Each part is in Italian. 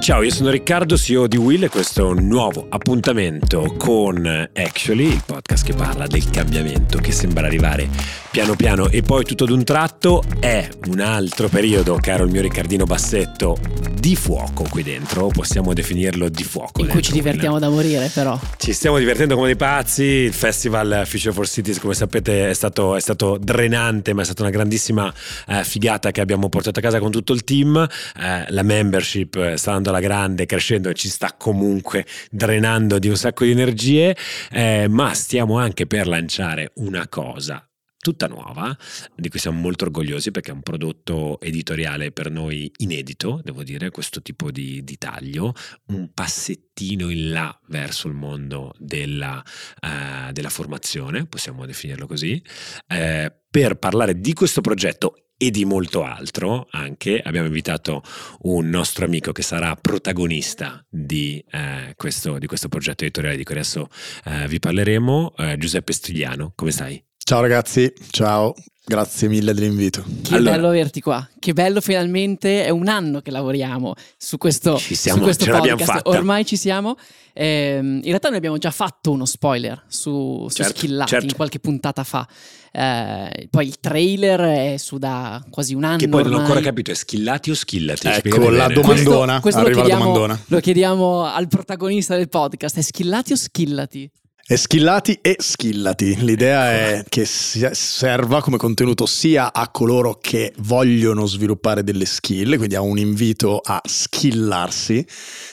Ciao, io sono Riccardo, CEO di Will e questo è un nuovo appuntamento con Actually, il podcast che parla del cambiamento che sembra arrivare piano piano e poi tutto d'un tratto. È un altro periodo, caro il mio Riccardino Bassetto, di fuoco qui dentro, possiamo definirlo di fuoco. In cui ci divertiamo da morire però. Ci stiamo divertendo come dei pazzi, il festival Future for Cities come sapete è stato, è stato drenante ma è stata una grandissima eh, figata che abbiamo portato a casa con tutto il team, eh, la membership sta andando alla grande, crescendo ci sta comunque drenando di un sacco di energie, eh, ma stiamo anche per lanciare una cosa tutta nuova, di cui siamo molto orgogliosi perché è un prodotto editoriale per noi inedito, devo dire, questo tipo di, di taglio, un passettino in là verso il mondo della, uh, della formazione, possiamo definirlo così, eh, per parlare di questo progetto e di molto altro anche. Abbiamo invitato un nostro amico che sarà protagonista di, eh, questo, di questo, progetto editoriale di cui adesso eh, vi parleremo, eh, Giuseppe Stigliano. Come stai? Ciao ragazzi, ciao. Grazie mille dell'invito. Che allora, bello averti qua. Che bello finalmente. È un anno che lavoriamo su questo, ci siamo, su questo ce podcast. Ormai ci siamo. Eh, in realtà noi abbiamo già fatto uno spoiler su, su certo, Skillati certo. qualche puntata fa. Eh, poi il trailer è su da quasi un anno. Che poi ormai. non ho ancora capito, è Skillati o Skillati? Ecco la domandona. Questo, questo Arriva lo, chiediamo, la domandona. lo chiediamo al protagonista del podcast. È Skillati o Skillati? E skillati e skillati. L'idea è che serva come contenuto sia a coloro che vogliono sviluppare delle skill, quindi a un invito a skillarsi,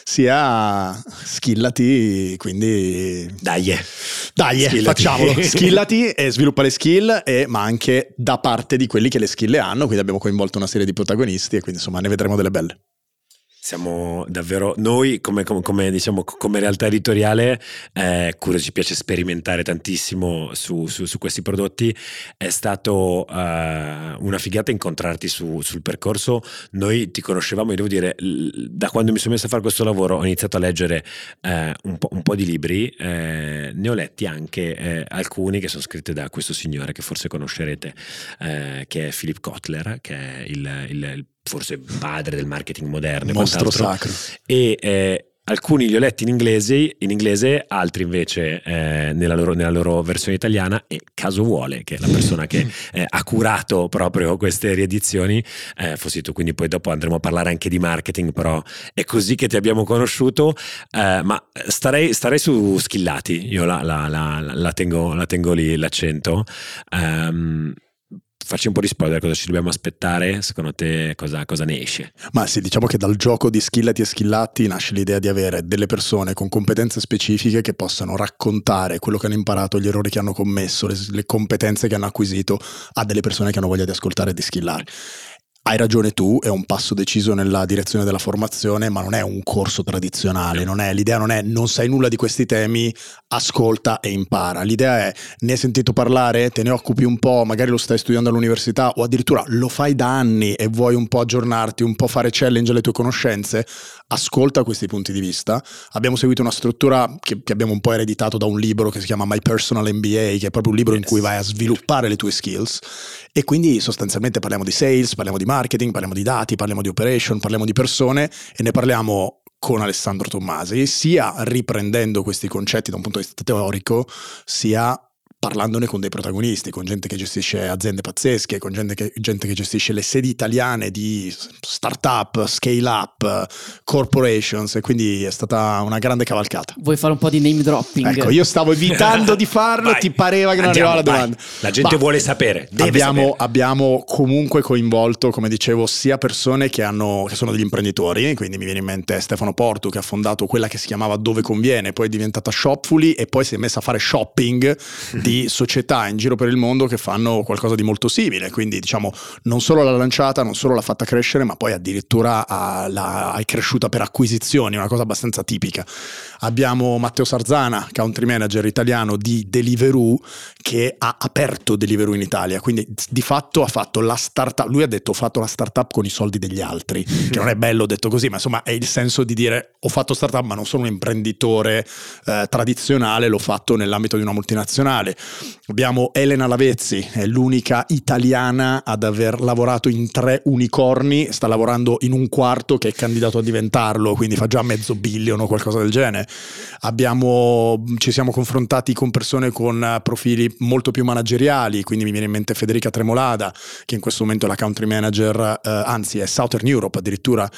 sia a skillati, quindi... Dai, dai, facciamolo. skillati e sviluppa le skill, e, ma anche da parte di quelli che le skill hanno, quindi abbiamo coinvolto una serie di protagonisti e quindi insomma ne vedremo delle belle siamo davvero noi come, come, come, diciamo, come realtà editoriale eh, Curo ci piace sperimentare tantissimo su, su, su questi prodotti. È stato uh, una figata incontrarti su, sul percorso. Noi ti conoscevamo io devo dire da quando mi sono messo a fare questo lavoro ho iniziato a leggere eh, un, po', un, po', di libri eh, ne ho letti anche eh, alcuni che sono scritti da questo signore che forse conoscerete eh, che è Philip Kotler che è il, il, il forse padre del marketing moderno. Mostro sacro. E eh, alcuni li ho letti in inglese, in inglese altri invece eh, nella, loro, nella, loro, versione italiana e caso vuole che la persona che eh, ha curato proprio queste riedizioni eh, fossi tu, quindi poi dopo andremo a parlare anche di marketing, però è così che ti abbiamo conosciuto, eh, ma starei, starei, su Schillati, io la, la, la, la tengo, tengo, lì l'accento. Um, facci un po' di spoiler, cosa ci dobbiamo aspettare? Secondo te cosa, cosa, ne esce? Ma sì, diciamo che dal gioco di skillati e skillati nasce l'idea di avere delle persone con competenze specifiche che possano raccontare quello che hanno imparato, gli errori che hanno commesso, le, le competenze che hanno acquisito a delle persone che hanno voglia di ascoltare e di skillare hai ragione tu, è un passo deciso nella direzione della formazione, ma non è un corso tradizionale, non è, l'idea non è non sai nulla di questi temi, ascolta e impara. L'idea è ne hai sentito parlare, te ne occupi un po', magari lo stai studiando all'università o addirittura lo fai da anni e vuoi un po' aggiornarti, un po' fare challenge alle tue conoscenze, ascolta questi punti di vista. Abbiamo seguito una struttura che, che abbiamo un po' ereditato da un libro che si chiama My Personal MBA, che è proprio un libro in cui vai a sviluppare le tue skills e quindi sostanzialmente parliamo di sales, parliamo di marketing, parliamo di dati, parliamo di operation, parliamo di persone e ne parliamo con Alessandro Tommasi, sia riprendendo questi concetti da un punto di vista teorico, sia parlandone con dei protagonisti, con gente che gestisce aziende pazzesche, con gente che, gente che gestisce le sedi italiane di startup, scale up, corporations e quindi è stata una grande cavalcata. Vuoi fare un po' di name dropping? Ecco, io stavo evitando di farlo, ti pareva che non Andiamo, arrivava la domanda. La gente Ma vuole sapere. Abbiamo, sapere. abbiamo, comunque coinvolto, come dicevo, sia persone che, hanno, che sono degli imprenditori, quindi mi viene in mente Stefano Portu che ha fondato quella che si chiamava Dove Conviene, poi è diventata Shopfully e poi si è messa a fare shopping di società in giro per il mondo che fanno qualcosa di molto simile. Quindi, diciamo, non solo l'ha lanciata, non solo l'ha fatta crescere, ma poi addirittura la, è cresciuta per acquisizioni, una cosa abbastanza tipica. Abbiamo Matteo Sarzana, country manager italiano di Deliveroo, che ha aperto Deliveroo in Italia. Quindi, di fatto, ha fatto la startup. Lui ha detto: Ho fatto la startup con i soldi degli altri, che non è bello detto così, ma insomma, è il senso di dire: Ho fatto startup, ma non sono un imprenditore eh, tradizionale, l'ho fatto nell'ambito di una multinazionale Abbiamo Elena Lavezzi, è l'unica italiana ad aver lavorato in tre unicorni, sta lavorando in un quarto che è candidato a diventarlo, quindi fa già mezzo billion o qualcosa del genere. Abbiamo, ci siamo confrontati con persone con profili molto più manageriali, quindi mi viene in mente Federica Tremolada, che in questo momento è la country manager, eh, anzi è Southern Europe addirittura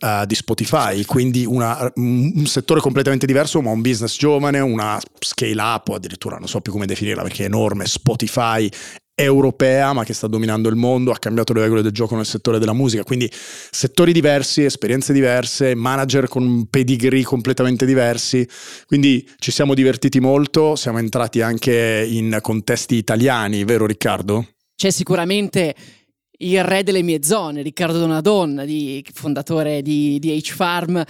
uh, di Spotify, quindi una, un settore completamente diverso, ma un business giovane, una scale up o addirittura non so più come definirla perché è enorme, Spotify europea ma che sta dominando il mondo, ha cambiato le regole del gioco nel settore della musica, quindi settori diversi, esperienze diverse, manager con pedigree completamente diversi, quindi ci siamo divertiti molto, siamo entrati anche in contesti italiani, vero Riccardo? C'è sicuramente il re delle mie zone, Riccardo Donadon, di, fondatore di, di H-Farm. Eh,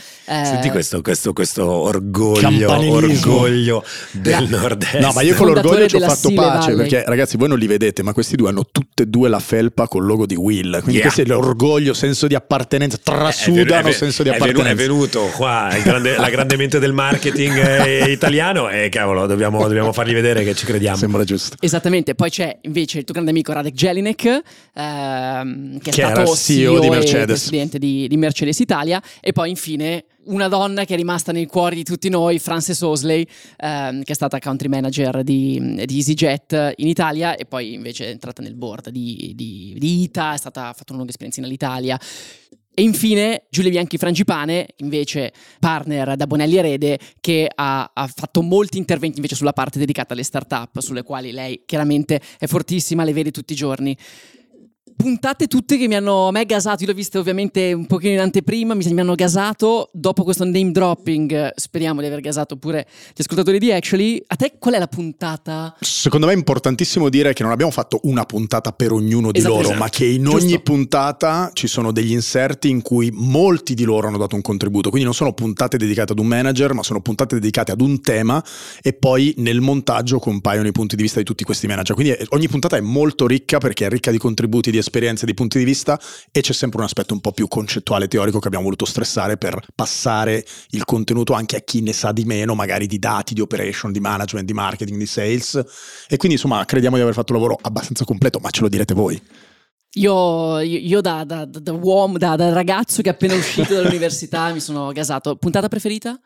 Senti questo, questo, questo orgoglio, orgoglio del La, nord-est. No, ma io con l'orgoglio ci ho fatto pace, Valley. perché ragazzi voi non li vedete, ma questi due hanno tutte e due la felpa col logo di Will, quindi yeah. questo è l'orgoglio, senso di appartenenza, trasudano è, senso di appartenenza. È venuto qua grande, la grande mente del marketing eh, italiano e cavolo, dobbiamo, dobbiamo, fargli vedere che ci crediamo. Sembra giusto. Esattamente, poi c'è invece il tuo grande amico Radek Jelinek, eh, ehm, che è che stato CEO, CEO di Mercedes. presidente di, di, Mercedes Italia, e poi infine una donna che è rimasta nei cuori di tutti noi, Frances Osley, ehm, che è stata country manager di, di, EasyJet in Italia e poi invece è entrata nel board di, di, di ITA, è stata, ha fatto una lunga esperienza in Alitalia. E infine Giulia Bianchi Frangipane, invece partner da Bonelli Erede, che ha, ha, fatto molti interventi invece sulla parte dedicata alle start-up, sulle quali lei chiaramente è fortissima, le vede tutti i giorni puntate tutte che mi hanno a me gasato. Io le ho viste ovviamente un pochino in anteprima, mi, mi hanno gasato. Dopo questo name dropping, speriamo di aver gasato pure gli ascoltatori di Actually. A te qual è la puntata? Secondo me è importantissimo dire che non abbiamo fatto una puntata per ognuno di esatto, loro, esatto. ma che in Giusto. ogni puntata ci sono degli inserti in cui molti di loro hanno dato un contributo. Quindi non sono puntate dedicate ad un manager, ma sono puntate dedicate ad un tema e poi nel montaggio compaiono i punti di vista di tutti questi manager. Quindi ogni puntata è molto ricca perché è ricca di contributi, di esperienze, di punti di vista e c'è sempre un aspetto un po' più concettuale teorico che abbiamo voluto stressare per passare il contenuto anche a chi ne sa di meno, magari di dati, di operation, di management, di marketing, di sales. E quindi insomma crediamo di aver fatto un lavoro abbastanza completo, ma ce lo direte voi. Io, io da, da, da, uomo, da, da ragazzo che è appena uscito dall'università mi sono gasato. Puntata preferita?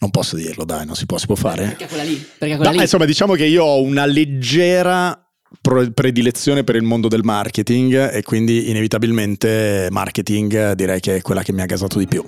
Non posso dirlo, dai, non si può, si può fare. Perché quella lì? Perché quella no, lì. Insomma, diciamo che io ho una leggera predilezione per il mondo del marketing e quindi inevitabilmente marketing direi che è quella che mi ha gasato di più.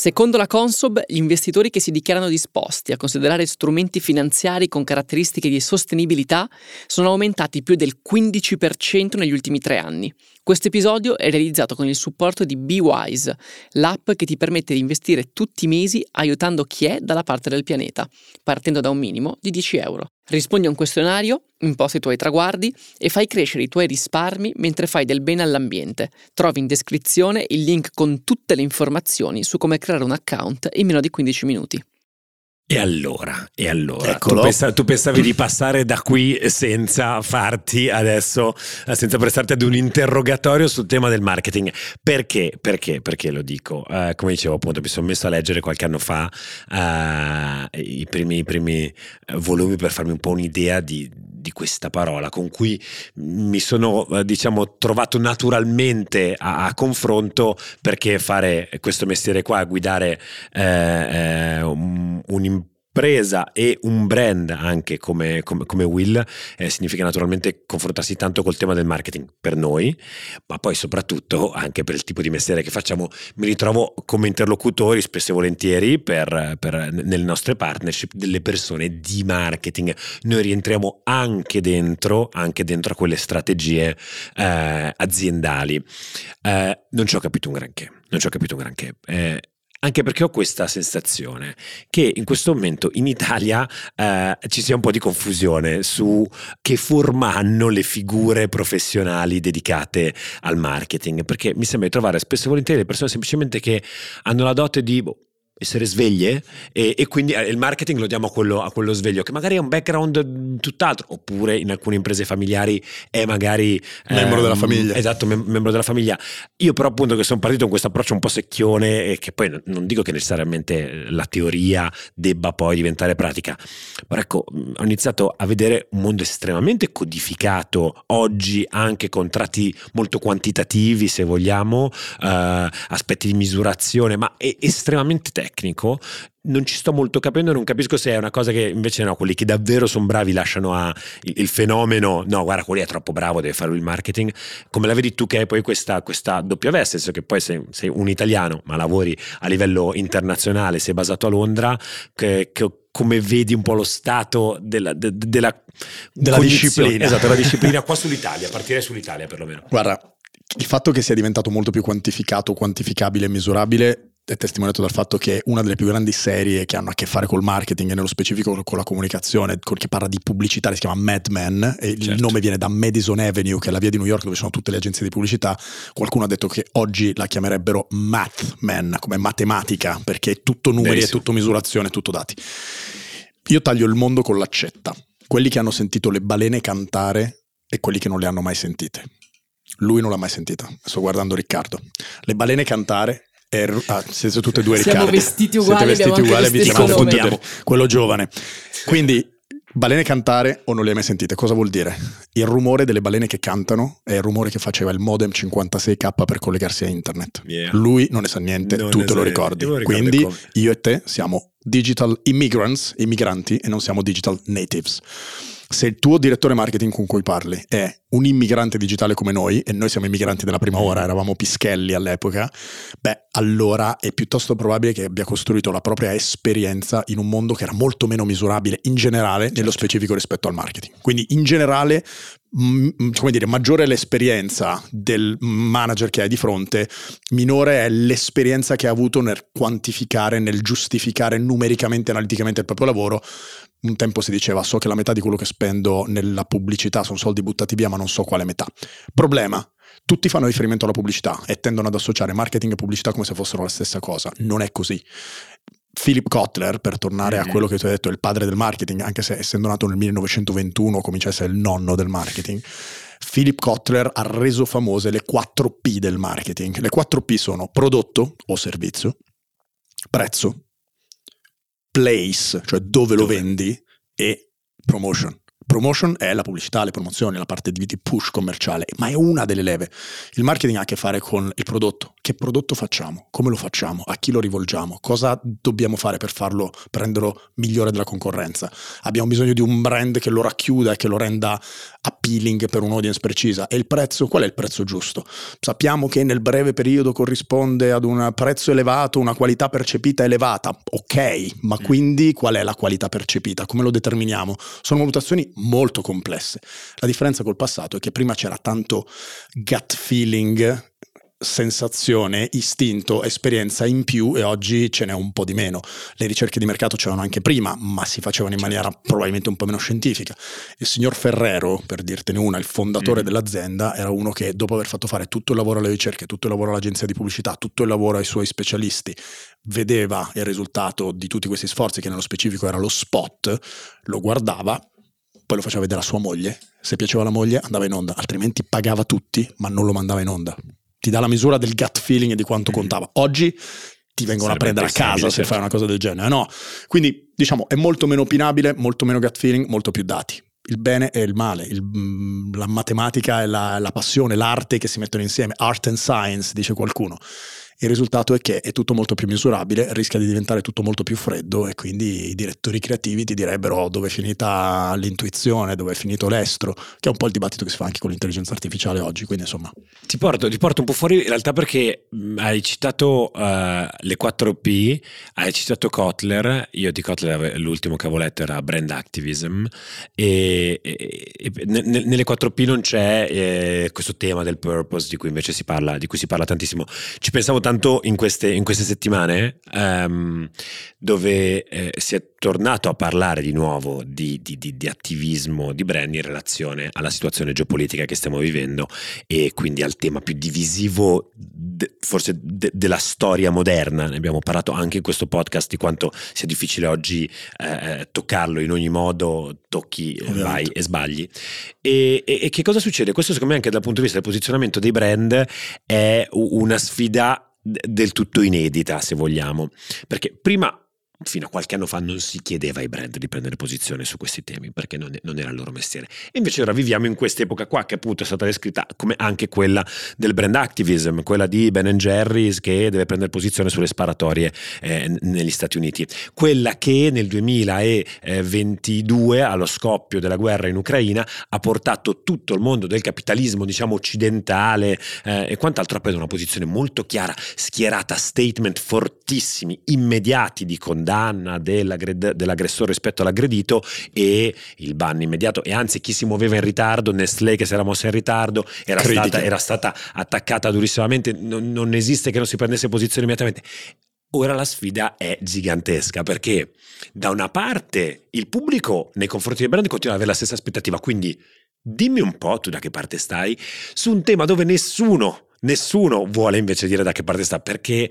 Secondo la Consob, gli investitori che si dichiarano disposti a considerare strumenti finanziari con caratteristiche di sostenibilità sono aumentati più del 15% negli ultimi tre anni. Questo episodio è realizzato con il supporto di BeWise, l'app che ti permette di investire tutti i mesi aiutando chi è dalla parte del pianeta, partendo da un minimo di 10 euro. Rispondi a un questionario, imposti i tuoi traguardi e fai crescere i tuoi risparmi mentre fai del bene all'ambiente. Trovi in descrizione il link con tutte le informazioni su come creare un account in meno di 15 minuti. E allora, e allora tu, pensa, tu, pensavi di passare da qui senza farti adesso, senza prestarti ad un interrogatorio sul tema del marketing. Perché? Perché? Perché lo dico? Uh, come dicevo appunto, mi sono messo a leggere qualche anno fa uh, i, primi, i primi volumi per farmi un po' un'idea di, di questa parola con cui mi sono diciamo trovato naturalmente a, a confronto perché fare questo mestiere qua guidare eh, eh, un, un presa e un brand anche come, come, come Will eh, significa naturalmente confrontarsi tanto col tema del marketing per noi, ma poi soprattutto anche per il tipo di mestiere che facciamo. Mi ritrovo come interlocutori spesso e volentieri per, per, nelle nostre partnership delle persone di marketing. Noi rientriamo anche dentro, anche dentro quelle strategie eh, aziendali. Eh, non ci ho capito un granché, non ci ho capito granché. Eh, anche perché ho questa sensazione che in questo momento in Italia eh, ci sia un po' di confusione su che forma hanno le figure professionali dedicate al marketing, perché mi sembra di trovare spesso e volentieri le persone semplicemente che hanno la dote di boh, essere sveglie e, e, quindi eh, il marketing lo diamo a quello, a quello, sveglio che magari è un background tutt'altro oppure in alcune imprese familiari è magari membro ehm, della famiglia. esatto mem- membro della famiglia. Io però appunto che sono partito con questo approccio un po' secchione e che poi non dico che necessariamente la teoria debba poi diventare pratica però ecco ho iniziato a vedere un mondo estremamente codificato oggi anche contratti molto quantitativi se vogliamo eh, aspetti di misurazione ma è estremamente tecnico tecnico non ci sto molto capendo, non capisco se è una cosa che invece no, quelli che davvero sono bravi lasciano a il, il, fenomeno, no guarda quelli è troppo bravo, deve fare il marketing, come la vedi tu che hai poi questa, questa doppia veste, nel senso che poi sei, sei, un italiano ma lavori a livello internazionale, sei basato a Londra, che, che come vedi un po' lo stato della, de, della, della disciplina. Esatto, la disciplina qua sull'Italia, partirei sull'Italia perlomeno. Guarda, il fatto che sia diventato molto più quantificato, quantificabile e misurabile è testimoniato dal fatto che una delle più grandi serie che hanno a che fare col marketing e nello specifico con la comunicazione, che parla di pubblicità, si chiama Mad Men e certo. il nome viene da Madison Avenue, che è la via di New York dove sono tutte le agenzie di pubblicità. Qualcuno ha detto che oggi la chiamerebbero Math Men, come matematica, perché è tutto numeri, Benissimo. è tutto misurazione, è tutto dati. Io taglio il mondo con l'accetta. Quelli che hanno sentito le balene cantare e quelli che non le hanno mai sentite. Lui non l'ha mai sentita. Sto guardando Riccardo. Le balene cantare Er, ah, siete tutte e due Siamo Riccardi. vestiti uguali, siete vestiti uguali, vi confondiamo. Quello giovane. Quindi, balene cantare o non le hai mai sentite? Cosa vuol dire? Il rumore delle balene che cantano è il rumore che faceva il modem 56k per collegarsi a internet. Yeah. Lui non ne sa niente, non tu te lo ricordi. Quindi come. io e te siamo digital immigrants, immigranti, e non siamo digital natives se il tuo direttore marketing con cui parli è un immigrante digitale come noi, e noi siamo immigranti della prima ora, eravamo pischelli all'epoca, beh, allora è piuttosto probabile che abbia costruito la propria esperienza in un mondo che era molto meno misurabile in generale, certo. nello specifico rispetto al marketing. Quindi in generale come dire, maggiore è l'esperienza del manager che hai di fronte, minore è l'esperienza che ha avuto nel quantificare, nel giustificare numericamente, analiticamente il proprio lavoro, un tempo si diceva so che la metà di quello che spendo nella pubblicità sono soldi buttati via ma non so quale metà. Problema, tutti fanno riferimento alla pubblicità e tendono ad associare marketing e pubblicità come se fossero la stessa cosa. Non è così. Philip Kotler, per tornare mm-hmm. a quello che tu hai detto, è il padre del marketing, anche se essendo nato nel 1921 comincia a essere il nonno del marketing. Philip Kotler ha reso famose le 4 P del marketing. Le 4 P sono prodotto o servizio, prezzo, place, cioè dove, dove? lo vendi, e promotion. Promotion è la pubblicità, le promozioni, la parte di push commerciale, ma è una delle leve. Il marketing ha a che fare con il prodotto. Che prodotto facciamo? Come lo facciamo? A chi lo rivolgiamo? Cosa dobbiamo fare per farlo, per renderlo migliore della concorrenza? Abbiamo bisogno di un brand che lo racchiuda e che lo renda appealing per un'audience precisa. E il prezzo? Qual è il prezzo giusto? Sappiamo che nel breve periodo corrisponde ad un prezzo elevato, una qualità percepita elevata. Ok, ma mm. quindi qual è la qualità percepita? Come lo determiniamo? Sono valutazioni molto complesse. La differenza col passato è che prima c'era tanto gut feeling sensazione, istinto, esperienza in più e oggi ce n'è un po' di meno. Le ricerche di mercato c'erano anche prima, ma si facevano in maniera probabilmente un po' meno scientifica. Il signor Ferrero, per dirtene una, il fondatore mm. dell'azienda, era uno che dopo aver fatto fare tutto il lavoro alle ricerche, tutto il lavoro all'agenzia di pubblicità, tutto il lavoro ai suoi specialisti, vedeva il risultato di tutti questi sforzi, che nello specifico era lo spot, lo guardava, poi lo faceva vedere a sua moglie, se piaceva la moglie andava in onda, altrimenti pagava tutti, ma non lo mandava in onda ti dà la misura del gut feeling e di quanto mm. contava. Oggi ti vengono Sarebbe a prendere a casa se certo. fai una cosa del genere, no? Quindi diciamo è molto meno opinabile, molto meno gut feeling, molto più dati. Il bene e il male, il, mm, la matematica e la, la passione, l'arte che si mettono insieme, art and science, dice qualcuno. Il risultato è che è tutto molto più misurabile, rischia di diventare tutto molto più freddo e quindi i direttori creativi ti direbbero dove è finita l'intuizione, dove è finito l'estro, che è un po' il dibattito che si fa anche con l'intelligenza artificiale oggi, quindi insomma. Ti porto, ti porto un po' fuori in realtà perché hai citato uh, le 4P, hai citato Kotler, io di Kotler l'ultimo che avevo letto era Brand Activism e, e, e nelle 4P non c'è eh, questo tema del purpose di cui invece si parla, di cui si parla tantissimo. Ci pensavo tanto tanto in queste, in queste settimane um, dove eh, si è tornato a parlare di nuovo di, di, di, di, attivismo di brand in relazione alla situazione geopolitica che stiamo vivendo e quindi al tema più divisivo de, forse de, della storia moderna. Ne abbiamo parlato anche in questo podcast di quanto sia difficile oggi eh, toccarlo in ogni modo, tocchi, Ovviamente. vai e sbagli. E, e, e che cosa succede? Questo secondo me anche dal punto di vista del posizionamento dei brand è una sfida del tutto inedita, se vogliamo. Perché prima fino a qualche anno fa non si chiedeva ai brand di prendere posizione su questi temi perché non, non, era il loro mestiere. E invece ora viviamo in quest'epoca qua che appunto è stata descritta come anche quella del brand activism, quella di Ben Jerry's che deve prendere posizione sulle sparatorie eh, negli Stati Uniti, quella che nel 2022 allo scoppio della guerra in Ucraina ha portato tutto il mondo del capitalismo diciamo occidentale eh, e quant'altro a prendere una posizione molto chiara, schierata, statement fortissimi, immediati di condanna condanna dell'aggressore rispetto all'aggredito e il ban immediato. E anzi chi si muoveva in ritardo, Nestlé che si era mossa in ritardo era, stata, era stata, attaccata durissimamente, non, non esiste che non si prendesse posizione immediatamente. Ora la sfida è gigantesca perché da una parte il pubblico nei confronti del brand continua ad avere la stessa aspettativa, quindi dimmi un po' tu da che parte stai su un tema dove nessuno Nessuno vuole invece dire da che parte sta, perché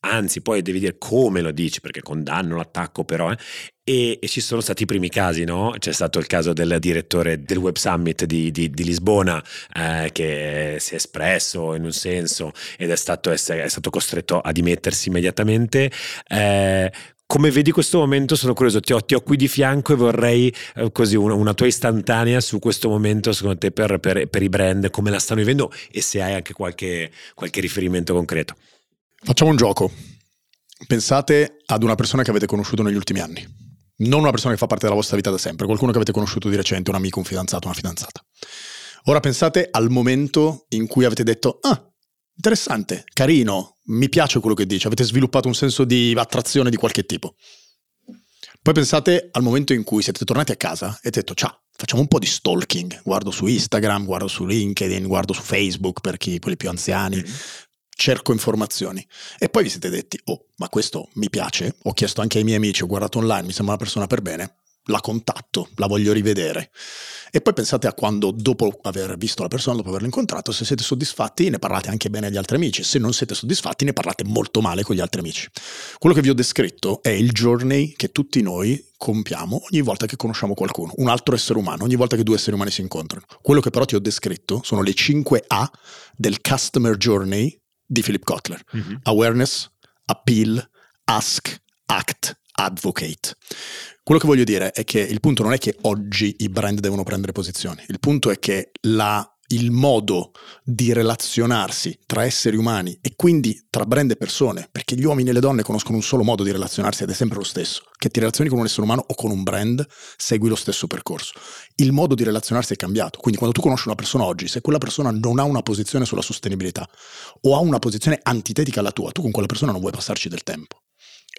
anzi poi devi dire come lo dici, perché condanno l'attacco però, eh, e, e, ci sono stati i primi casi, no? C'è stato il caso del direttore del Web Summit di, di, di Lisbona eh, che si è espresso in un senso ed è stato, è, stato costretto a dimettersi immediatamente. Eh, come vedi questo momento? Sono curioso, ti ho, ti ho qui di fianco e vorrei eh, così una, una, tua istantanea su questo momento, secondo te, per, per, per, i brand, come la stanno vivendo e se hai anche qualche, qualche riferimento concreto. Facciamo un gioco. Pensate ad una persona che avete conosciuto negli ultimi anni, non una persona che fa parte della vostra vita da sempre, qualcuno che avete conosciuto di recente, un amico, un fidanzato, una fidanzata. Ora pensate al momento in cui avete detto, ah, interessante, carino, mi piace quello che dice, avete sviluppato un senso di attrazione di qualche tipo. Poi pensate al momento in cui siete tornati a casa e avete detto ciao, facciamo un po' di stalking, guardo su Instagram, guardo su LinkedIn, guardo su Facebook per chi, quelli più anziani, mm-hmm. cerco informazioni. E poi vi siete detti, oh, ma questo mi piace, ho chiesto anche ai miei amici, ho guardato online, mi sembra una persona per bene, la contatto, la voglio rivedere. E poi pensate a quando, dopo aver visto la persona, dopo averla incontrato, se siete soddisfatti ne parlate anche bene agli altri amici, se non siete soddisfatti ne parlate molto male con gli altri amici. Quello che vi ho descritto è il journey che tutti noi compiamo ogni volta che conosciamo qualcuno, un altro essere umano, ogni volta che due esseri umani si incontrano. Quello che però ti ho descritto sono le 5 A del Customer Journey di Philip Kotler. Mm-hmm. Awareness, Appeal, Ask, Act, Advocate. Quello che voglio dire è che il punto non è che oggi i brand devono prendere posizioni, il punto è che la, il modo di relazionarsi tra esseri umani e quindi tra brand e persone, perché gli uomini e le donne conoscono un solo modo di relazionarsi ed è sempre lo stesso, che ti relazioni con un essere umano o con un brand, segui lo stesso percorso. Il modo di relazionarsi è cambiato, quindi quando tu conosci una persona oggi, se quella persona non ha una posizione sulla sostenibilità o ha una posizione antitetica alla tua, tu con quella persona non vuoi passarci del tempo.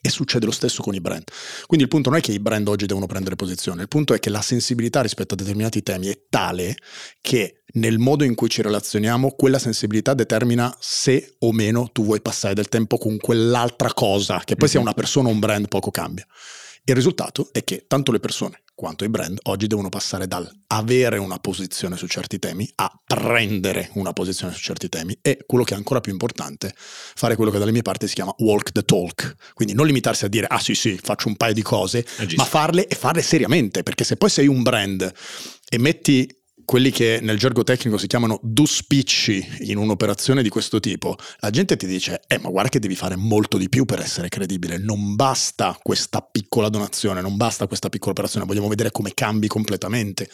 E succede lo stesso con i brand. Quindi il punto non è che i brand oggi devono prendere posizione, il punto è che la sensibilità rispetto a determinati temi è tale che nel modo in cui ci relazioniamo, quella sensibilità determina se o meno tu vuoi passare del tempo con quell'altra cosa, che poi sia mhm. una persona o un brand, poco cambia. Il risultato è che tanto le persone quanto i brand oggi devono passare dal avere una posizione su certi temi a prendere una posizione su certi temi e quello che è ancora più importante, fare quello che dalle mie parti si chiama walk the talk. Quindi non limitarsi a dire ah sì sì, faccio un paio di cose, ma farle e farle seriamente, perché se poi sei un brand e metti quelli che nel gergo tecnico si chiamano duspicci in un'operazione di questo tipo, la gente ti dice, eh ma guarda che devi fare molto di più per essere credibile, non basta questa piccola donazione, non basta questa piccola operazione, vogliamo vedere come cambi completamente,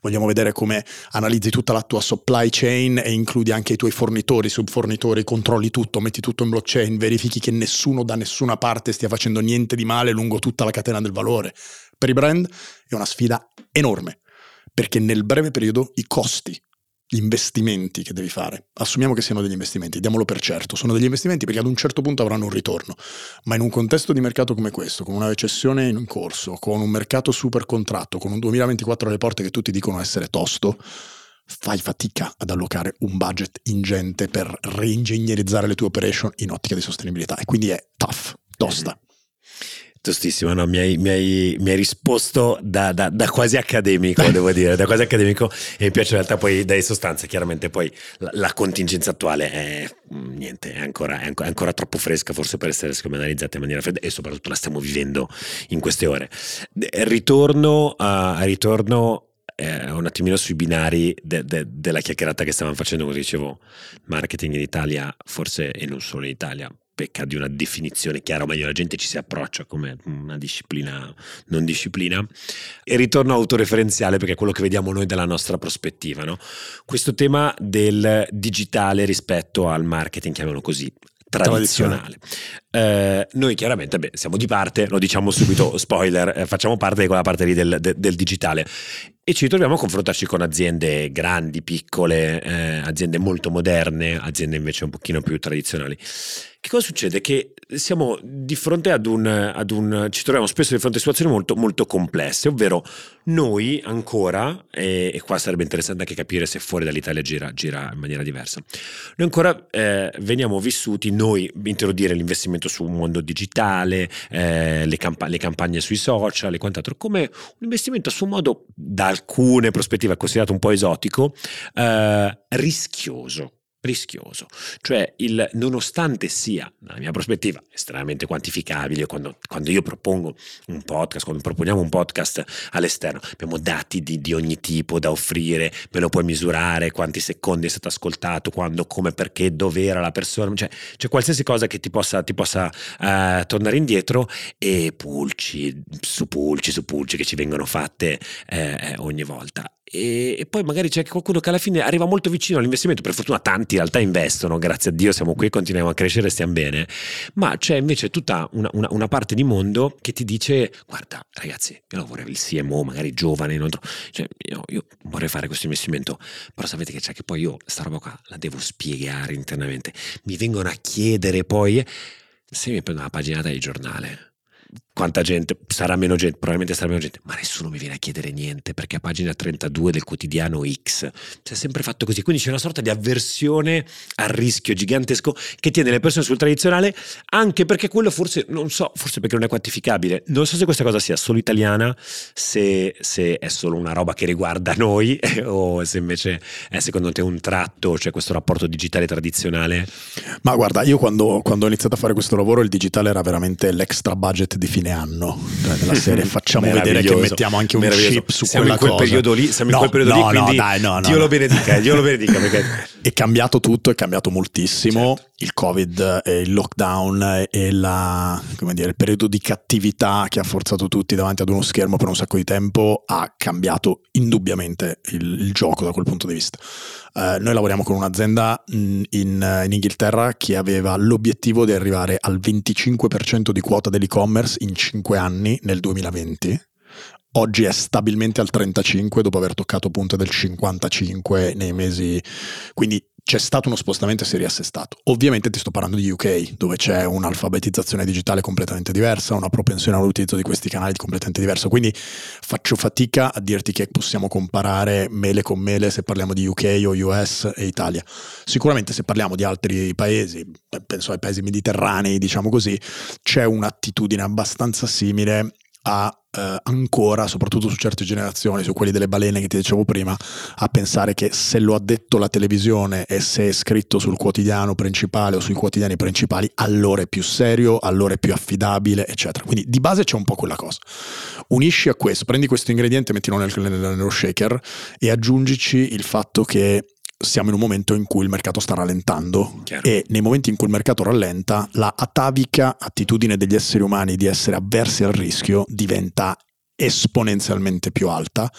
vogliamo vedere come analizzi tutta la tua supply chain e includi anche i tuoi fornitori, subfornitori, controlli tutto, metti tutto in blockchain, verifichi che nessuno da nessuna parte stia facendo niente di male lungo tutta la catena del valore. Per i brand è una sfida enorme perché nel breve periodo i costi, gli investimenti che devi fare, assumiamo che siano degli investimenti, diamolo per certo, sono degli investimenti perché ad un certo punto avranno un ritorno, ma in un contesto di mercato come questo, con una recessione in corso, con un mercato super contratto, con un 2024 alle porte che tutti dicono essere tosto, fai fatica ad allocare un budget ingente per reingegnerizzare le tue operation in ottica di sostenibilità e quindi è tough, tosta. Mm-hmm. Tostissimo, no? mi, hai, mi, hai, mi, hai, risposto da, da, da, quasi accademico, devo dire, da quasi accademico e mi piace in realtà poi dai sostanze, chiaramente poi la, la contingenza attuale è mm, niente, è ancora, è ancora, troppo fresca forse per essere secondo me analizzata in maniera fredda e soprattutto la stiamo vivendo in queste ore. Ritorno, uh, ritorno eh, un attimino sui binari de, de, della chiacchierata che stavamo facendo, come dicevo, marketing in Italia, forse e non solo in Italia, pecca di una definizione chiara, o meglio la gente ci si approccia come una disciplina non disciplina e ritorno autoreferenziale perché è quello che vediamo noi dalla nostra prospettiva no? questo tema del digitale rispetto al marketing chiamiamolo così tradizionale. Eh, noi chiaramente beh, siamo di parte, lo diciamo subito, spoiler, eh, facciamo parte di quella parte lì del, del, del, digitale e ci troviamo a confrontarci con aziende grandi, piccole, eh, aziende molto moderne, aziende invece un pochino più tradizionali. Che cosa succede? Che siamo di fronte ad un, ad un ci troviamo spesso di fronte a situazioni molto, molto complesse, ovvero noi ancora, e, e, qua sarebbe interessante anche capire se fuori dall'Italia gira, gira in maniera diversa, noi ancora eh, veniamo vissuti, noi introdurre l'investimento su un mondo digitale, eh, le, camp- le, campagne sui social e quant'altro, come un investimento a suo modo, da alcune prospettive considerato un po' esotico, eh, rischioso rischioso, cioè il nonostante sia, dalla mia prospettiva, estremamente quantificabile, quando, quando io propongo un podcast, quando proponiamo un podcast all'esterno, abbiamo dati di, di, ogni tipo da offrire, me lo puoi misurare, quanti secondi è stato ascoltato, quando, come, perché, dove era la persona, cioè c'è qualsiasi cosa che ti possa, ti possa uh, tornare indietro e pulci su pulci su pulci che ci vengono fatte eh, ogni volta e, e, poi magari c'è qualcuno che alla fine arriva molto vicino all'investimento, per fortuna tanti in realtà investono, grazie a Dio siamo qui, continuiamo a crescere, stiamo bene, ma c'è invece tutta una, una, una parte di mondo che ti dice guarda ragazzi, io vorrei il CMO, magari giovane, non tro- cioè, io, io, vorrei fare questo investimento, però sapete che c'è che poi io sta roba qua la devo spiegare internamente, mi vengono a chiedere poi se mi prendo una paginata di giornale quanta gente, sarà meno gente, probabilmente sarà meno gente, ma nessuno mi viene a chiedere niente perché a pagina 32 del quotidiano X si è sempre fatto così, quindi c'è una sorta di avversione al rischio gigantesco che tiene le persone sul tradizionale anche perché quello forse, non so, forse perché non è quantificabile, non so se questa cosa sia solo italiana, se, se è solo una roba che riguarda noi o se invece è secondo te un tratto, cioè questo rapporto digitale tradizionale. Ma guarda, io quando, quando ho iniziato a fare questo lavoro il digitale era veramente l'extra budget di fine anno. Cioè nella serie facciamo vedere che mettiamo anche un chip su siamo quella in quel cosa. periodo lì siamo no, in quel periodo no, lì quindi no, dai, no, Dio lo benedica Dio lo benedica perché è cambiato tutto è cambiato moltissimo. Certo. il covid e il lockdown e la, dire, il periodo di cattività che ha forzato tutti davanti ad uno schermo per un sacco di tempo ha cambiato indubbiamente il, il gioco da quel punto di vista Uh, noi lavoriamo con un'azienda in, in, Inghilterra che aveva l'obiettivo di arrivare al 25% di quota dell'e-commerce in 5 anni nel 2020. Oggi è stabilmente al 35 dopo aver toccato punte del 55 nei mesi, quindi c'è stato uno spostamento e si è riassestato. Ovviamente ti sto parlando di UK, dove c'è un'alfabetizzazione digitale completamente diversa, una propensione all'utilizzo di questi canali completamente diversa, quindi faccio fatica a dirti che possiamo comparare mele con mele se parliamo di UK o US e Italia. Sicuramente se parliamo di altri paesi, penso ai paesi mediterranei, diciamo così, c'è un'attitudine abbastanza simile a eh, ancora, soprattutto su certe generazioni, su quelli delle balene che ti dicevo prima, a pensare che se lo ha detto la televisione e se è scritto sul quotidiano principale o sui quotidiani principali, allora è più serio, allora è più affidabile, eccetera. Quindi di base c'è un po' quella cosa. Unisci a questo, prendi questo ingrediente, mettilo nel, nello shaker e aggiungici il fatto che siamo in un momento in cui il mercato sta rallentando. Chiaro. e nei momenti in cui il mercato rallenta la atavica attitudine degli esseri umani di essere avversi al rischio diventa esponenzialmente più alta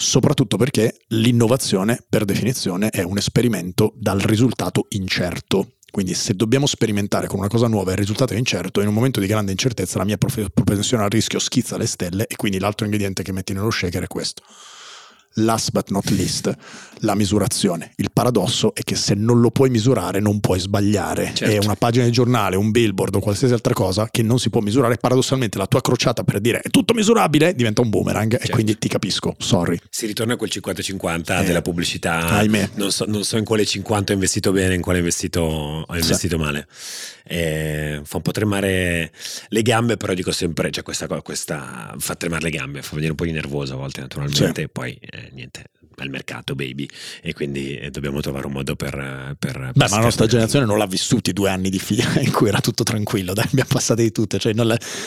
soprattutto perché l'innovazione per definizione è un esperimento dal risultato incerto. Quindi se dobbiamo sperimentare con una cosa nuova e il risultato è incerto, in un momento di grande incertezza la mia propensione al rischio schizza le stelle e quindi l'altro ingrediente che metti nello shaker è questo Last but not least, la misurazione. Il paradosso è che se non lo puoi misurare non puoi sbagliare. Certo. È una pagina di giornale, un billboard o qualsiasi altra cosa che non si può misurare. Paradossalmente la tua crociata per dire è tutto misurabile diventa un boomerang Certo. e quindi ti capisco, sorry. Si ritorna a quel 50-50 Eh, della pubblicità. ahimè. Non so, non so in quale 50 ho investito bene, in quale ho investito, ho investito male. Eh, fa un po' tremare le gambe, però dico sempre, cioè questa, co- questa fa tremare le gambe, fa venire un po' di nervoso a volte naturalmente, e poi eh, niente, è il mercato baby e quindi eh, dobbiamo trovare un modo per... per per Beh, ma la nostra generazione non l'ha vissuti due anni di fila in cui era tutto tranquillo, dai, abbiamo passate di tutte. Cioè,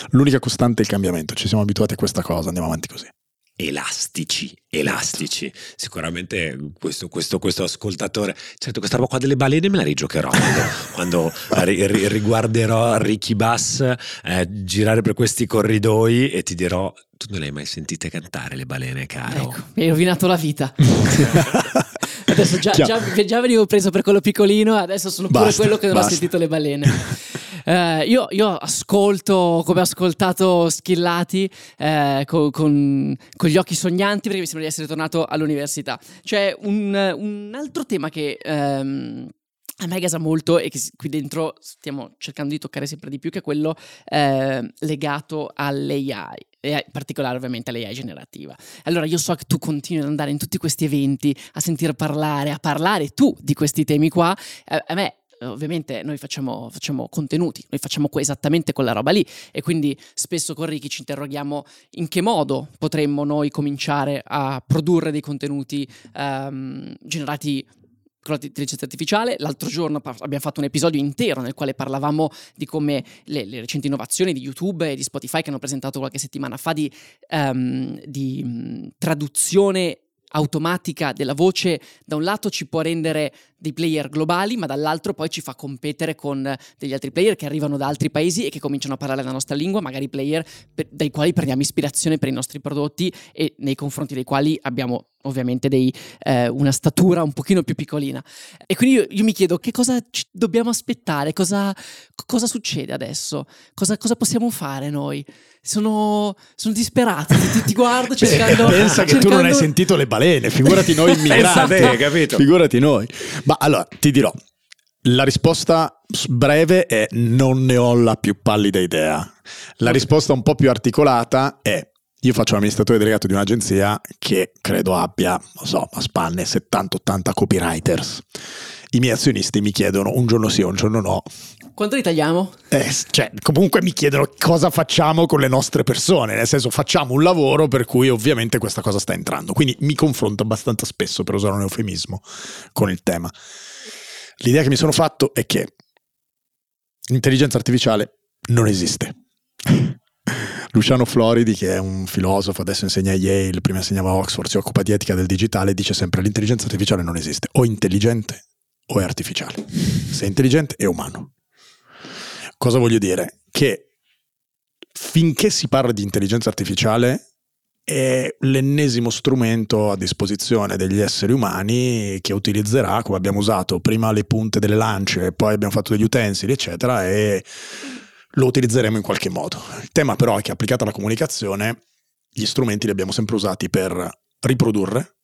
l'unica costante è il cambiamento. Ci siamo abituati a questa cosa, andiamo avanti così. Elastici, elastici. Sicuramente questo, questo, questo ascoltatore, certo, questa roba qua delle balene me la rigiocherò quando, quando ri- ri- riguarderò Ricky Bass eh, girare per questi corridoi e ti dirò: Tu non le hai mai sentite cantare le balene, caro? Ecco, mi hai rovinato la vita. Adesso già, già- già venivo preso per quello piccolino, adesso sono pure Basta, quello che non ha basta. sentito le balene. Eh, io, io ascolto come ho ascoltato Schillati eh, co- con, con gli occhi sognanti perché mi sembra di essere tornato all'università. C'è un, un altro tema che ehm, a me gasa molto e che qui dentro stiamo cercando di toccare sempre di più, che è quello eh, legato all'AI. e in particolare ovviamente all'AI generativa. Allora io so che tu continui ad andare in tutti questi eventi, a sentire parlare, a parlare tu di questi temi qua. Eh, a me ovviamente noi facciamo, facciamo contenuti, noi facciamo esattamente quella roba lì e quindi spesso con Ricky ci interroghiamo in che modo potremmo noi cominciare a produrre dei contenuti ehm, generati con l'intelligenza artificiale. L'altro giorno abbiamo fatto un episodio intero nel quale parlavamo di come le, le recenti innovazioni di YouTube e di Spotify che hanno presentato qualche settimana fa di, ehm, di traduzione automatica della voce da un lato ci può rendere dei player globali, ma dall'altro poi ci fa competere con degli altri player che arrivano da altri paesi e che cominciano a parlare la nostra lingua, magari player per- dai quali prendiamo ispirazione per i nostri prodotti e nei confronti dei quali abbiamo ovviamente dei, eh, una statura un pochino più piccolina. E quindi io, io mi chiedo che cosa ci dobbiamo aspettare, cosa, cosa succede adesso, cosa, cosa possiamo fare noi. Sono, sono disperato, ti, ti guardo cercando... Pensa che tu non hai cercando- sentito le balene, figurati noi immigrati. te, capito? Figurati noi. Ma allora, ti dirò, la risposta breve è non ne ho la più pallida idea. La risposta un po' più articolata è io faccio l'amministratore delegato di un'agenzia che credo abbia, non so, a spanne 70-80 copywriters. I miei azionisti mi chiedono un giorno sì, un giorno no. Quanto li tagliamo? Eh, cioè, comunque mi chiedono cosa facciamo con le nostre persone, nel senso facciamo un lavoro per cui ovviamente questa cosa sta entrando. Quindi mi confronto abbastanza spesso, per usare un eufemismo, con il tema. L'idea che mi sono fatto è che l'intelligenza artificiale non esiste. Luciano Floridi, che è un filosofo, adesso insegna a Yale, prima insegnava a Oxford, si occupa di etica del digitale, dice sempre l'intelligenza artificiale non esiste, o intelligente o è artificiale. Se è intelligente è umano. Cosa voglio dire? Che finché si parla di intelligenza artificiale è l'ennesimo strumento a disposizione degli esseri umani che utilizzerà, come abbiamo usato prima le punte delle lance, poi abbiamo fatto degli utensili, eccetera, e lo utilizzeremo in qualche modo. Il tema però è che applicato alla comunicazione, gli strumenti li abbiamo sempre usati per riprodurre,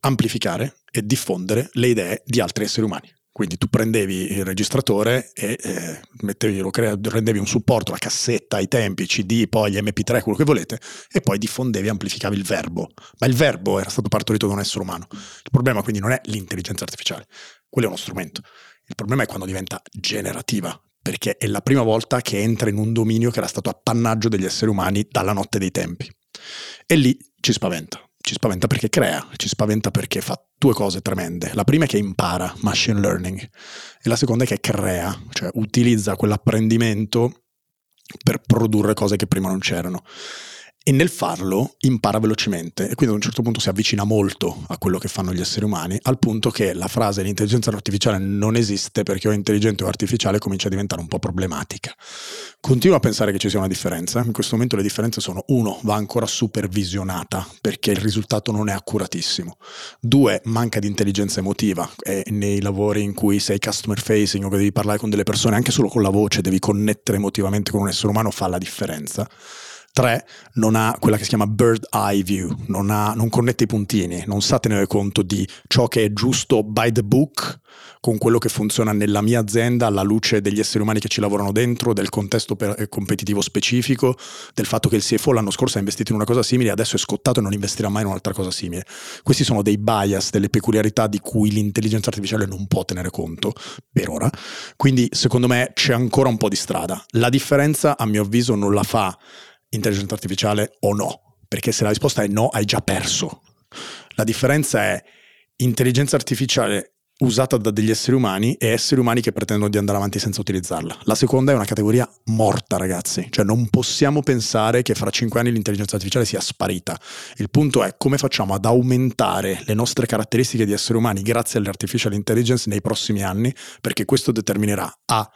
amplificare e diffondere le idee di altri esseri umani. Quindi tu prendevi il registratore e eh, mettevi, lo crea- rendevi un supporto, la cassetta, i tempi, CD, poi gli MP3, quello che volete, e poi diffondevi, amplificavi il verbo. Ma il verbo era stato partorito da un essere umano. Il problema quindi non è l'intelligenza artificiale, quello è uno strumento. Il problema è quando diventa generativa, perché è la prima volta che entra in un dominio che era stato appannaggio degli esseri umani dalla notte dei tempi. E lì ci spaventa. Ci spaventa perché crea, ci spaventa perché fa due cose tremende. La prima è che impara machine learning e la seconda è che crea, cioè utilizza quell'apprendimento per produrre cose che prima non c'erano. E nel farlo impara velocemente e quindi ad un certo punto si avvicina molto a quello che fanno gli esseri umani, al punto che la frase l'intelligenza artificiale non esiste perché o è intelligente o artificiale comincia a diventare un po' problematica. Continuo a pensare che ci sia una differenza. In questo momento le differenze sono: uno, va ancora supervisionata perché il risultato non è accuratissimo. Due, manca di intelligenza emotiva. E nei lavori in cui sei customer facing o che devi parlare con delle persone, anche solo con la voce, devi connettere emotivamente con un essere umano, fa la differenza. Tre, non ha quella che si chiama bird eye view, non, ha, non connette i puntini, non sa tenere conto di ciò che è giusto by the book con quello che funziona nella mia azienda alla luce degli esseri umani che ci lavorano dentro, del contesto per, competitivo specifico, del fatto che il CFO l'anno scorso ha investito in una cosa simile, adesso è scottato e non investirà mai in un'altra cosa simile. Questi sono dei bias, delle peculiarità di cui l'intelligenza artificiale non può tenere conto per ora. Quindi secondo me c'è ancora un po' di strada. La differenza a mio avviso non la fa intelligenza artificiale o no? Perché se la risposta è no, hai già perso. La differenza è intelligenza artificiale usata da degli esseri umani e esseri umani che pretendono di andare avanti senza utilizzarla. La seconda è una categoria morta, ragazzi. Cioè non possiamo pensare che fra cinque anni l'intelligenza artificiale sia sparita. Il punto è come facciamo ad aumentare le nostre caratteristiche di esseri umani grazie all'artificial intelligence nei prossimi anni, perché questo determinerà A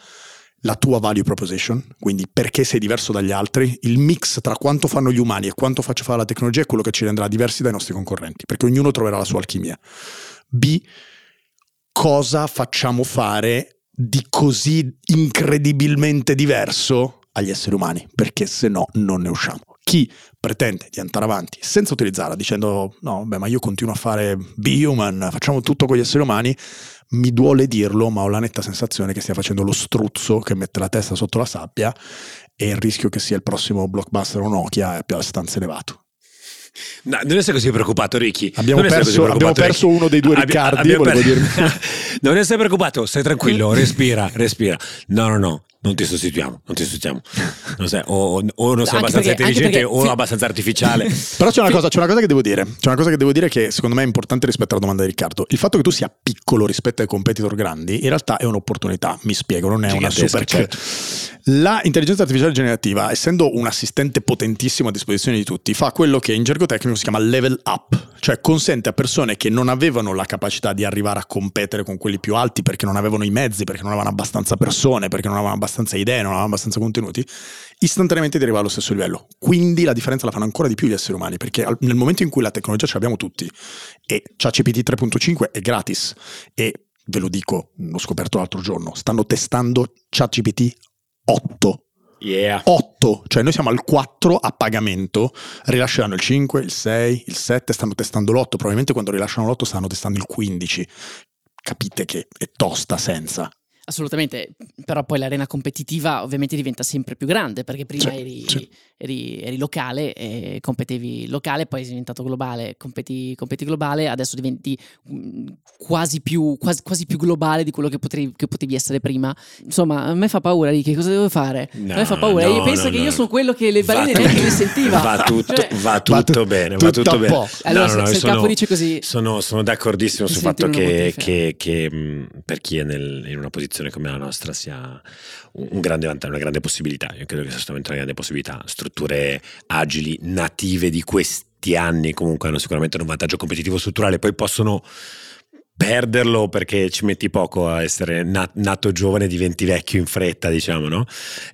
la tua value proposition, quindi perché sei diverso dagli altri, il mix tra quanto fanno gli umani e quanto faccia fare la tecnologia è quello che ci renderà diversi dai nostri concorrenti, perché ognuno troverà la sua alchimia. B, cosa facciamo fare di così incredibilmente diverso agli esseri umani, perché se no non ne usciamo. Chi pretende di andare avanti senza utilizzarla, dicendo no, beh, ma io continuo a fare B-Human, facciamo tutto con gli esseri umani, mi duole dirlo, ma ho la netta sensazione che stia facendo lo struzzo che mette la testa sotto la sabbia e il rischio che sia il prossimo blockbuster o Nokia è abbastanza elevato. No, non essere così preoccupato, Ricky. Abbiamo, perso, abbiamo perso, uno dei due Riccardi. Abbiamo, per... non essere preoccupato, stai tranquillo, respira, respira. No, no, no non ti sostituiamo, non ti sostituiamo. Non sei, o, o, non sei anche abbastanza perché, intelligente perché, o sì. abbastanza artificiale. Però c'è una, cosa, c'è una, cosa, che devo dire. C'è una cosa che devo dire che secondo me è importante rispetto alla domanda di Riccardo. Il fatto che tu sia piccolo rispetto ai competitor grandi in realtà è un'opportunità, mi spiego, non è una super certo. La intelligenza artificiale generativa, essendo un assistente potentissimo a disposizione di tutti, fa quello che in gergo tecnico si chiama level up, cioè consente a persone che non avevano la capacità di arrivare a competere con quelli più alti perché non avevano i mezzi, perché non avevano abbastanza persone, perché non avevano abbastanza idee, non avevano abbastanza contenuti, istantaneamente di arrivare allo stesso livello. Quindi la differenza la fanno ancora di più gli esseri umani, perché nel momento in cui la tecnologia ce l'abbiamo tutti e ChatGPT 3.5 è gratis e ve lo dico, l'ho scoperto l'altro giorno, stanno testando ChatGPT 8 Yeah. 8, cioè noi siamo al 4 a pagamento, rilasceranno il 5, il 6, il 7, stanno testando l'8, probabilmente quando rilasciano l'8 stanno testando il 15. Capite che è tosta senza. Assolutamente, però poi l'arena competitiva ovviamente diventa sempre più grande perché prima sì, eri, sì. eri, eri, locale e competevi locale, poi sei diventato globale, competi, competi globale, adesso diventi mm, quasi più, quasi, quasi più, globale di quello che potevi, che potevi, essere prima. Insomma, a me fa paura di che cosa devo fare? No, a me fa paura. No, pensa no, che io sono quello che le balene neanche le sentiva. Va tutto, cioè, va tutto bene, va tutto bene. Allora, se, se il capo dice così... Sono, sono d'accordissimo sul fatto che, che, che, mm, per chi è nel, in una posizione posizione come la nostra sia un grande vantaggio, una grande possibilità. Io credo che sia assolutamente una grande possibilità. Strutture agili, native di questi anni, comunque hanno sicuramente un vantaggio competitivo strutturale, poi possono perderlo perché ci metti poco a essere nat- nato giovane e diventi vecchio in fretta, diciamo, no?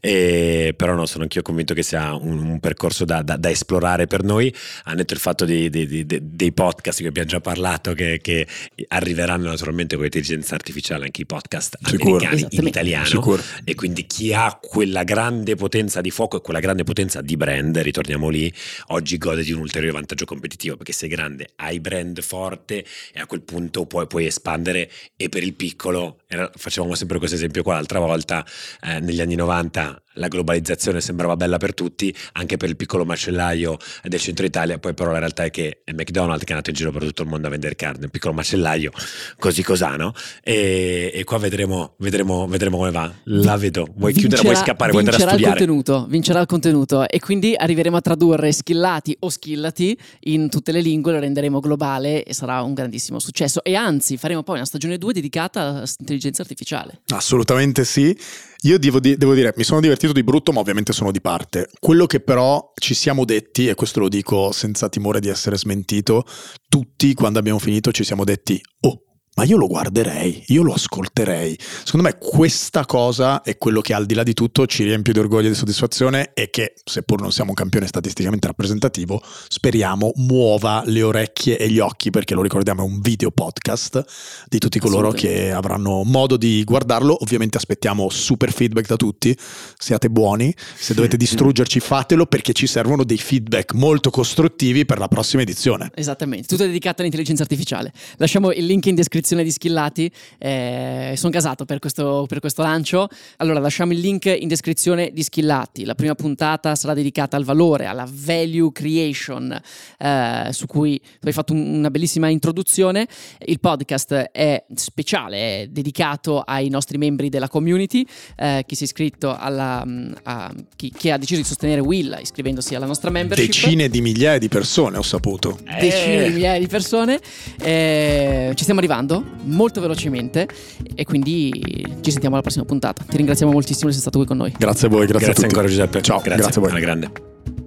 E, però no, sono anch'io convinto che sia un, un percorso da, da, da, esplorare per noi. Ha detto il fatto di, di, di, dei podcast che abbiamo già parlato, che, che, arriveranno naturalmente con l'intelligenza artificiale anche i podcast Sicuro. americani in italiano. Sicuro. E quindi chi ha quella grande potenza di fuoco e quella grande potenza di brand, ritorniamo lì, oggi gode di un ulteriore vantaggio competitivo perché sei grande, hai brand forte e a quel punto puoi puoi espandere e per il piccolo, era, facevamo sempre questo esempio qua l'altra volta, eh, negli anni 90 la globalizzazione sembrava bella per tutti, anche per il piccolo macellaio del centro Italia, poi però la realtà è che è McDonald's che è andato in giro per tutto il mondo a vendere carne, un piccolo macellaio, così cosà, no? E, e qua vedremo, vedremo, vedremo, come va. La vedo. Vuoi vincerà, chiudere, vuoi scappare, vuoi andare a studiare? Il contenuto, vincerà il contenuto e quindi arriveremo a tradurre skillati o skillati in tutte le lingue, lo renderemo globale e sarà un grandissimo successo. E anzi, faremo poi una stagione 2 dedicata all'intelligenza artificiale. Assolutamente sì. Io devo, di- devo, dire, mi sono divertito di brutto, ma ovviamente sono di parte. Quello che però ci siamo detti, e questo lo dico senza timore di essere smentito, tutti quando abbiamo finito ci siamo detti, oh, ma io lo guarderei, io lo ascolterei. Secondo me questa cosa è quello che al di là di tutto ci riempie di orgoglio e di soddisfazione e che, seppur non siamo un campione statisticamente rappresentativo, speriamo muova le orecchie e gli occhi, perché lo ricordiamo è un video podcast di tutti coloro che avranno modo di guardarlo. Ovviamente aspettiamo super feedback da tutti, siate buoni, se dovete distruggerci fatelo perché ci servono dei feedback molto costruttivi per la prossima edizione. Esattamente, tutto dedicato all'intelligenza artificiale. Lasciamo il link in descrizione di Schillati, eh, sono casato per questo, per questo lancio. Allora lasciamo il link in descrizione di Schillati, la prima puntata sarà dedicata al valore, alla value creation, eh, su cui hai fatto una bellissima introduzione. Il podcast è speciale, è dedicato ai nostri membri della community, eh, chi si è iscritto alla... A, chi, chi, ha deciso di sostenere Will iscrivendosi alla nostra membership. Decine di migliaia di persone ho saputo. Decine di migliaia di persone. Eh, ci stiamo arrivando molto velocemente e quindi ci sentiamo alla prossima puntata. Ti ringraziamo moltissimo di essere stato qui con noi. Grazie a voi, grazie, grazie a tutti. ancora Giuseppe. Ciao, grazie, grazie a voi. Alla grande.